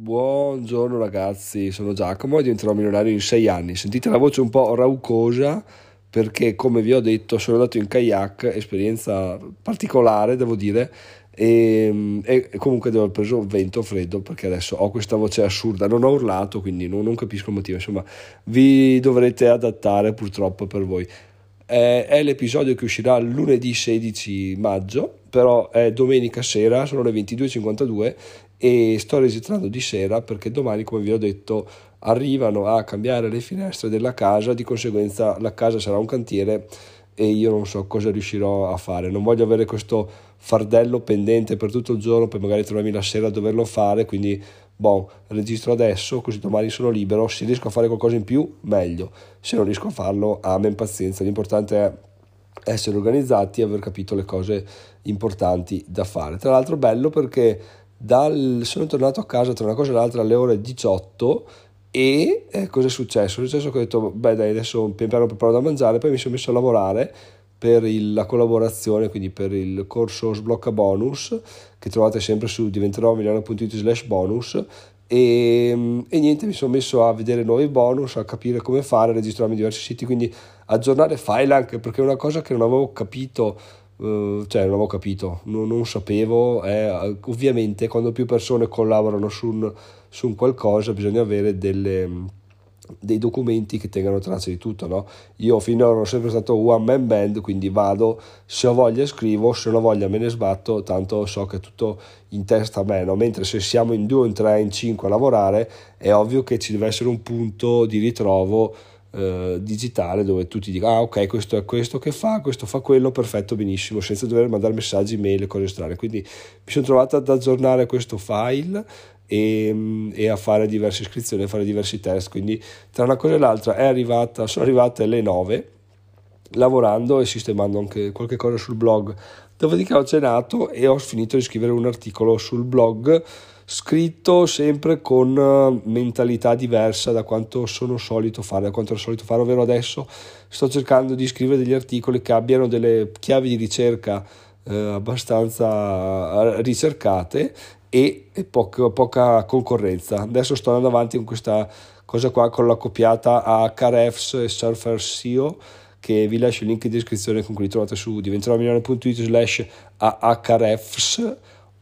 Buongiorno ragazzi, sono Giacomo e diventerò milionario in sei anni. Sentite la voce un po' raucosa perché come vi ho detto sono andato in kayak, esperienza particolare devo dire, e, e comunque devo aver preso vento freddo perché adesso ho questa voce assurda, non ho urlato quindi non, non capisco il motivo, insomma vi dovrete adattare purtroppo per voi. Eh, è l'episodio che uscirà lunedì 16 maggio, però è domenica sera, sono le 22.52 e sto registrando di sera perché domani, come vi ho detto, arrivano a cambiare le finestre della casa, di conseguenza la casa sarà un cantiere e io non so cosa riuscirò a fare. Non voglio avere questo fardello pendente per tutto il giorno, poi magari trovarmi la sera a doverlo fare, quindi boh, registro adesso, così domani sono libero, se riesco a fare qualcosa in più, meglio, se non riesco a farlo, amen pazienza, l'importante è essere organizzati e aver capito le cose importanti da fare. Tra l'altro bello perché dal, sono tornato a casa tra una cosa e l'altra alle ore 18 e eh, cosa è successo? È successo che ho detto, beh dai, adesso pian piano preparo da mangiare, poi mi sono messo a lavorare per il, la collaborazione, quindi per il corso Sblocca Bonus, che trovate sempre su diventerò.it slash bonus, e, e, niente, mi sono messo a vedere nuovi bonus, a capire come fare, a registrarmi in diversi siti, quindi aggiornare file anche perché è una cosa che non avevo capito Uh, cioè non avevo capito, non, non sapevo, eh, ovviamente quando più persone collaborano su un, su un qualcosa bisogna avere delle, dei documenti che tengano traccia di tutto, no? Io finora ero sempre stato one man band, quindi vado, se ho voglia scrivo, se non ho voglia me ne sbatto, tanto so che è tutto in testa a me, no? Mentre se siamo in due, in tre, in cinque a lavorare, è ovvio che ci deve essere un punto di ritrovo eh, digitale dove tu ti dica ah ok questo è questo che fa, questo fa quello, perfetto, benissimo, senza dover mandare messaggi, mail e cose strane. Quindi mi sono trovato ad aggiornare questo file e, e, a fare diverse iscrizioni, a fare diversi test. Quindi tra una cosa e l'altra arrivata, sono arrivate le 9 lavorando e sistemando anche qualche cosa sul blog. Dopodiché ho cenato e ho finito di scrivere un articolo sul blog scritto sempre con eh, mentalità diversa da quanto sono solito fare, da quanto ero solito fare, ovvero adesso sto cercando di scrivere degli articoli che abbiano delle chiavi di ricerca eh, abbastanza eh, ricercate e, e poca, concorrenza. Adesso sto andando avanti con questa cosa qua con la copiata a Carefs e Surfer SEO che vi lascio il link in descrizione con cui trovate su diventeròmilano.it slash ahrefs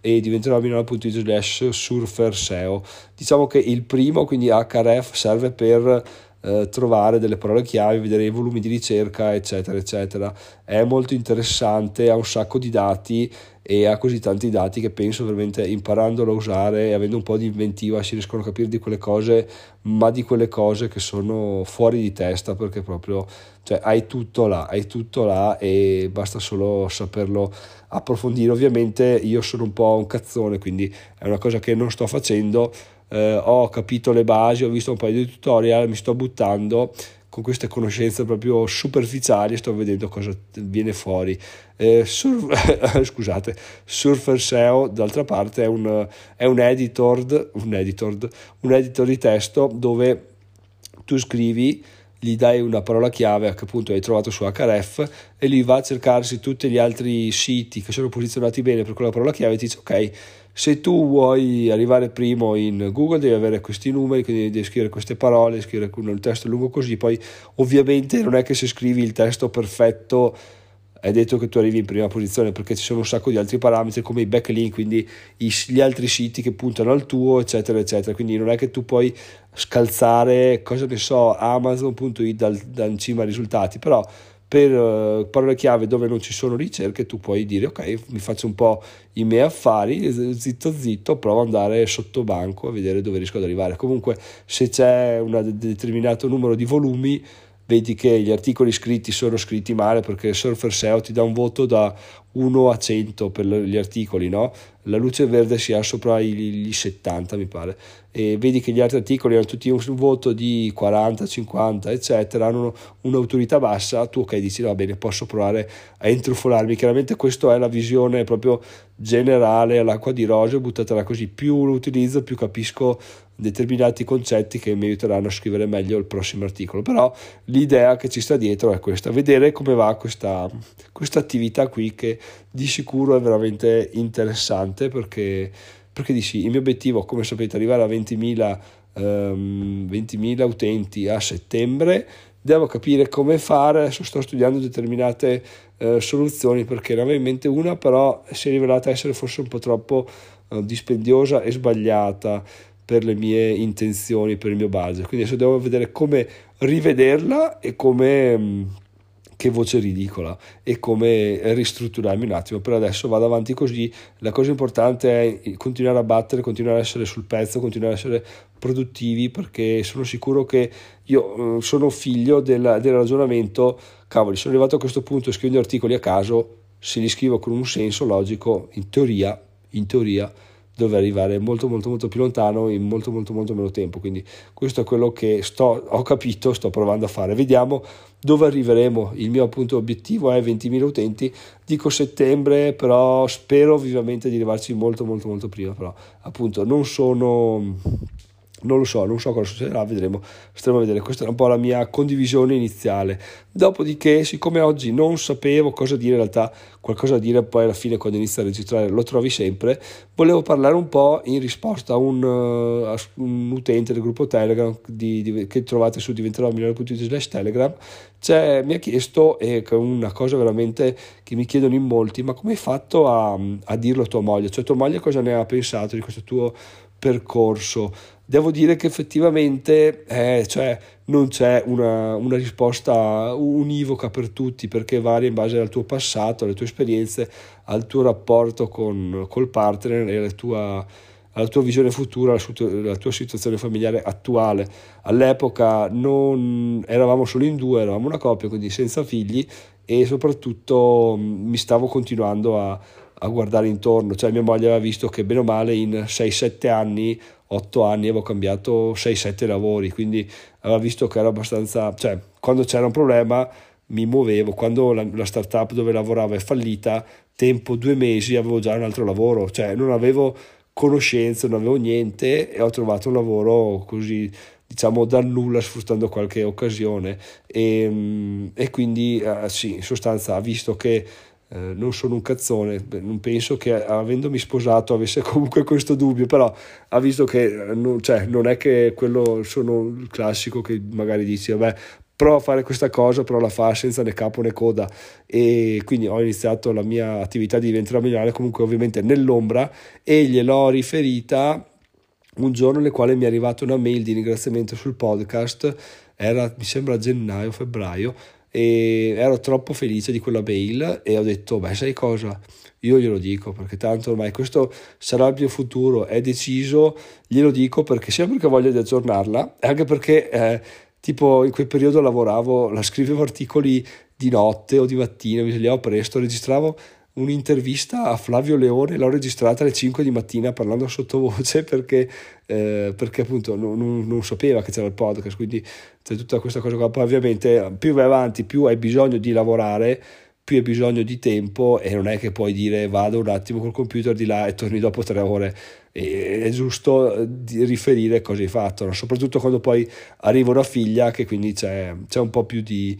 e diventerò milano.it slash surfer SEO. Diciamo che il primo, quindi HRF, serve per eh, trovare delle parole chiave, vedere i volumi di ricerca, eccetera, eccetera. È molto interessante, ha un sacco di dati e ha così tanti dati che penso veramente imparandolo a usare e avendo un po' di inventiva si riescono a capire di quelle cose, ma di quelle cose che sono fuori di testa perché proprio cioè, hai tutto là, hai tutto là e basta solo saperlo approfondire. Ovviamente io sono un po' un cazzone, quindi è una cosa che non sto facendo. Eh, ho capito le basi, ho visto un paio di tutorial, mi sto buttando con queste conoscenze proprio superficiali sto vedendo cosa viene fuori. Eh, sur- scusate, Surfer SEO d'altra parte è un, è un, editor, un, editor, un editor di testo dove tu scrivi gli dai una parola chiave che appunto hai trovato su HRF e lui va a cercarsi tutti gli altri siti che sono posizionati bene per quella parola chiave e ti dice ok se tu vuoi arrivare primo in Google devi avere questi numeri, quindi devi scrivere queste parole, scrivere un testo lungo così, poi ovviamente non è che se scrivi il testo perfetto è detto che tu arrivi in prima posizione perché ci sono un sacco di altri parametri come i backlink, quindi gli altri siti che puntano al tuo, eccetera, eccetera. Quindi non è che tu puoi scalzare, cosa ne so, Amazon.it dal, da in cima ai risultati, però per uh, parole chiave dove non ci sono ricerche tu puoi dire ok mi faccio un po' i miei affari zitto zitto provo ad andare sotto banco a vedere dove riesco ad arrivare comunque se c'è un determinato numero di volumi vedi che gli articoli scritti sono scritti male perché Surfer SEO ti dà un voto da 1 a 100 per gli articoli, no? La luce verde si ha sopra gli 70, mi pare, e vedi che gli altri articoli hanno tutti un voto di 40, 50, eccetera, hanno un'autorità bassa, tu ok dici va bene, posso provare a intrufolarmi. Chiaramente questa è la visione proprio generale all'acqua di rose, buttatela così, più lo utilizzo, più capisco determinati concetti che mi aiuteranno a scrivere meglio il prossimo articolo. Però l'idea che ci sta dietro è questa, vedere come va questa, questa attività qui che di sicuro è veramente interessante perché perché dici il mio obiettivo come sapete è arrivare a 20.000, um, 20.000 utenti a settembre devo capire come fare adesso sto studiando determinate uh, soluzioni perché ne avevo in mente una però si è rivelata essere forse un po' troppo uh, dispendiosa e sbagliata per le mie intenzioni, per il mio budget. Quindi adesso devo vedere come rivederla e come mm, che voce ridicola e come ristrutturarmi un attimo. Per adesso vado avanti così. La cosa importante è continuare a battere, continuare a essere sul pezzo, continuare a essere produttivi perché sono sicuro che io mm, sono figlio del, del ragionamento. Cavoli, sono arrivato a questo punto scrivendo articoli a caso, se li scrivo con un senso logico, in teoria, in teoria dove arrivare molto molto molto più lontano in molto molto molto meno tempo. Quindi questo è quello che sto, ho capito sto provando a fare. Vediamo dove arriveremo. Il mio appunto obiettivo è 20.000 utenti. Dico settembre però spero vivamente di arrivarci molto molto molto prima. Però appunto non sono non lo so, non so cosa succederà, vedremo, staremo a vedere. Questa era un po' la mia condivisione iniziale. Dopodiché, siccome oggi non sapevo cosa dire, in realtà qualcosa da dire poi alla fine quando inizio a registrare lo trovi sempre, volevo parlare un po' in risposta a un, uh, a un utente del gruppo Telegram di, di, che trovate su diventerò.it slash Telegram, cioè, mi ha chiesto, e è una cosa veramente che mi chiedono in molti, ma come hai fatto a, a dirlo a tua moglie? Cioè tua moglie cosa ne ha pensato di questo tuo percorso? devo dire che effettivamente eh, cioè, non c'è una, una, risposta univoca per tutti perché varia in base al tuo passato, alle tue esperienze, al tuo rapporto con col partner e alla tua, alla tua visione futura, alla, tua situazione familiare attuale. All'epoca non eravamo solo in due, eravamo una coppia, quindi senza figli e soprattutto mi stavo continuando a, a guardare intorno, cioè mia moglie aveva visto che bene o male in 6-7 anni 8 anni avevo cambiato 6-7 lavori, quindi aveva visto che era abbastanza, cioè quando c'era un problema mi muovevo, quando la, la startup dove lavoravo è fallita, tempo due mesi avevo già un altro lavoro, cioè non avevo conoscenze, non avevo niente e ho trovato un lavoro così diciamo dal nulla sfruttando qualche occasione. E, e quindi eh, sì in sostanza ha visto che eh, non sono un cazzone, non penso che avendomi sposato avesse comunque questo dubbio, però ha visto che eh, non, cioè, non è che quello sono il classico che magari dici, vabbè, prova a fare questa cosa, però la fa senza né capo né coda. E quindi ho iniziato la mia attività di diventare milionario comunque ovviamente nell'ombra e gliel'ho riferita un giorno nel quale mi è arrivata una mail di ringraziamento sul podcast, era mi sembra gennaio, febbraio, e ero troppo felice di quella mail e ho detto, beh sai cosa, io glielo dico perché tanto ormai questo sarà il mio futuro, è deciso, glielo dico perché sia perché voglio di aggiornarla, anche perché eh, tipo in quel periodo lavoravo, la scrivevo articoli di notte o di mattina, mi svegliavo presto, registravo un'intervista a Flavio Leone, l'ho registrata alle 5 di mattina parlando sottovoce perché, eh, perché appunto non, non, non, sapeva che c'era il podcast, quindi c'è tutta questa cosa qua. Poi ovviamente più vai avanti, più hai bisogno di lavorare, più hai bisogno di tempo e non è che puoi dire vado un attimo col computer di là e torni dopo tre ore. E, è giusto riferire cosa hai fatto, no? soprattutto quando poi arriva una figlia che quindi c'è, c'è un po' più di...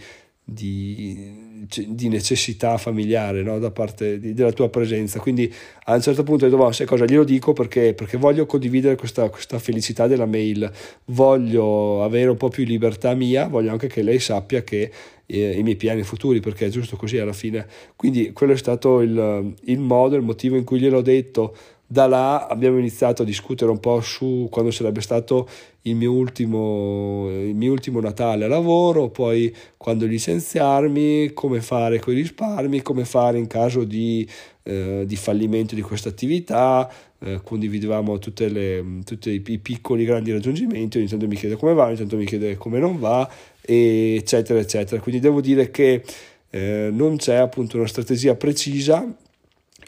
di di necessità familiare no? da parte di, della tua presenza. Quindi a un certo punto ho detto, sai cosa, glielo dico perché, perché voglio condividere questa, questa, felicità della mail, voglio avere un po' più libertà mia, voglio anche che lei sappia che eh, i miei piani futuri, perché è giusto così alla fine. Quindi quello è stato il, il modo, il motivo in cui gliel'ho detto da là abbiamo iniziato a discutere un po' su quando sarebbe stato il mio ultimo, il mio ultimo Natale a lavoro, poi quando licenziarmi, come fare con i risparmi, come fare in caso di, eh, di fallimento di questa attività, eh, condividevamo tutti i, piccoli grandi raggiungimenti, ogni tanto mi chiede come va, ogni tanto mi chiede come non va, eccetera, eccetera. Quindi devo dire che eh, non c'è appunto una strategia precisa,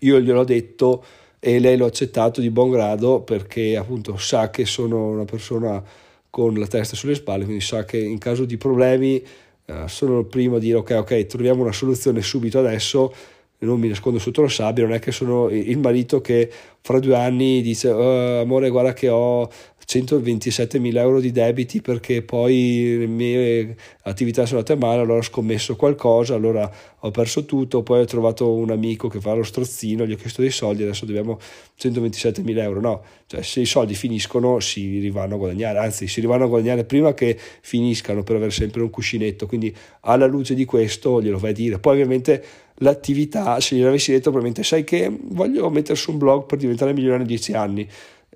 io gliel'ho detto e lei l'ha accettato di buon grado perché appunto sa che sono una persona con la testa sulle spalle, quindi sa che in caso di problemi eh, sono il primo a dire ok, ok, troviamo una soluzione subito adesso, non mi nascondo sotto la sabbia, non è che sono il marito che fra due anni dice oh, amore guarda che ho 127 mila euro di debiti perché poi le mie attività sono andate male, allora ho scommesso qualcosa, allora ho perso tutto, poi ho trovato un amico che fa lo strozzino, gli ho chiesto dei soldi, adesso dobbiamo 127 mila euro, no, cioè se i soldi finiscono si rivanno a guadagnare, anzi si rivanno a guadagnare prima che finiscano per avere sempre un cuscinetto, quindi alla luce di questo glielo vai a dire, poi ovviamente l'attività, se gliel'avessi detto probabilmente sai che voglio mettere su un blog per diventare milionario in 10 anni,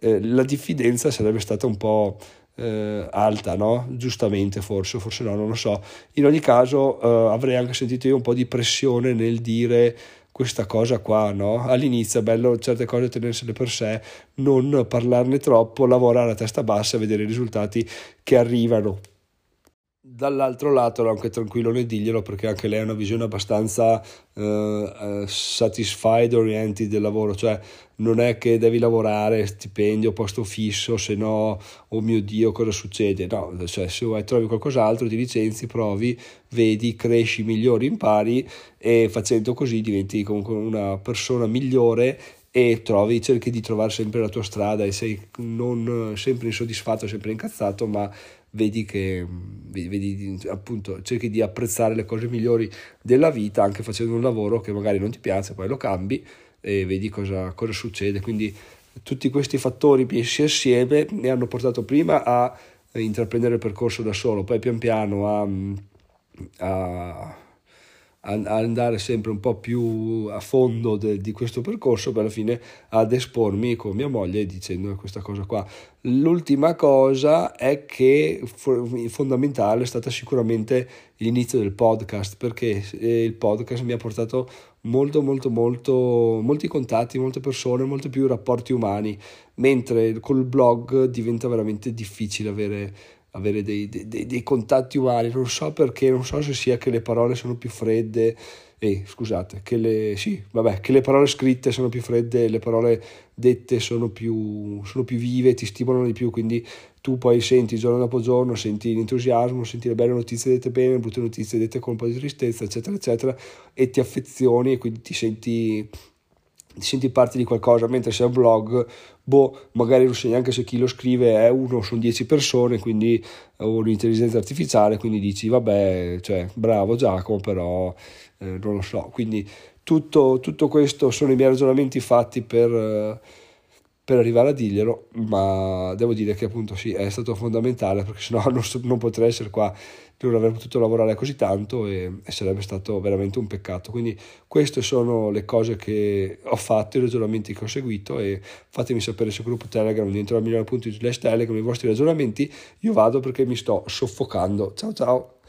eh, la diffidenza sarebbe stata un po' eh, alta, no? Giustamente forse, forse no, non lo so. In ogni caso eh, avrei anche sentito io un po' di pressione nel dire questa cosa qua, no? All'inizio è bello certe cose tenersele per sé, non parlarne troppo, lavorare a testa bassa e vedere i risultati che arrivano dall'altro lato ero anche tranquillo nel dirglielo perché anche lei ha una visione abbastanza uh, satisfied oriented del lavoro cioè non è che devi lavorare stipendio posto fisso se no oh mio dio cosa succede? No cioè se vuoi trovi qualcos'altro ti licenzi provi vedi cresci migliori impari e facendo così diventi comunque una persona migliore e trovi, cerchi di trovare sempre la tua strada e sei non sempre insoddisfatto, sempre incazzato, ma vedi che vedi, appunto cerchi di apprezzare le cose migliori della vita anche facendo un lavoro che magari non ti piace, poi lo cambi e vedi cosa, cosa succede. Quindi tutti questi fattori messi assieme mi hanno portato prima a intraprendere il percorso da solo, poi pian piano a, a andare sempre un po' più a fondo de, di questo percorso per alla fine ad espormi con mia moglie dicendo questa cosa qua. L'ultima cosa è che fondamentale è stata sicuramente l'inizio del podcast perché eh, il podcast mi ha portato molto molto molto molti contatti, molte persone, molti più rapporti umani, mentre col blog diventa veramente difficile avere avere dei, dei, dei, contatti umani, non so perché, non so se sia che le parole sono più fredde, eh, scusate, che le, sì, vabbè, che le parole scritte sono più fredde, le parole dette sono più, sono più vive, ti stimolano di più, quindi tu poi senti giorno dopo giorno, senti l'entusiasmo, senti le belle notizie dette bene, le brutte notizie dette con un po' di tristezza, eccetera, eccetera, e ti affezioni e quindi ti senti ti senti parte di qualcosa, mentre se è un blog, boh, magari non sai neanche se chi lo scrive è uno sono dieci persone, quindi o un'intelligenza artificiale, quindi dici vabbè, cioè, bravo Giacomo, però eh, non lo so. Quindi tutto, tutto, questo sono i miei ragionamenti fatti per, per, arrivare a dirglielo, ma devo dire che appunto sì, è stato fondamentale, perché sennò non, non potrei essere qua non aver potuto lavorare così tanto e, e, sarebbe stato veramente un peccato. Quindi queste sono le cose che ho fatto, i ragionamenti che ho seguito e fatemi sapere sul gruppo Telegram dentro la migliore punto slash Telegram i vostri ragionamenti. Io vado perché mi sto soffocando. Ciao ciao!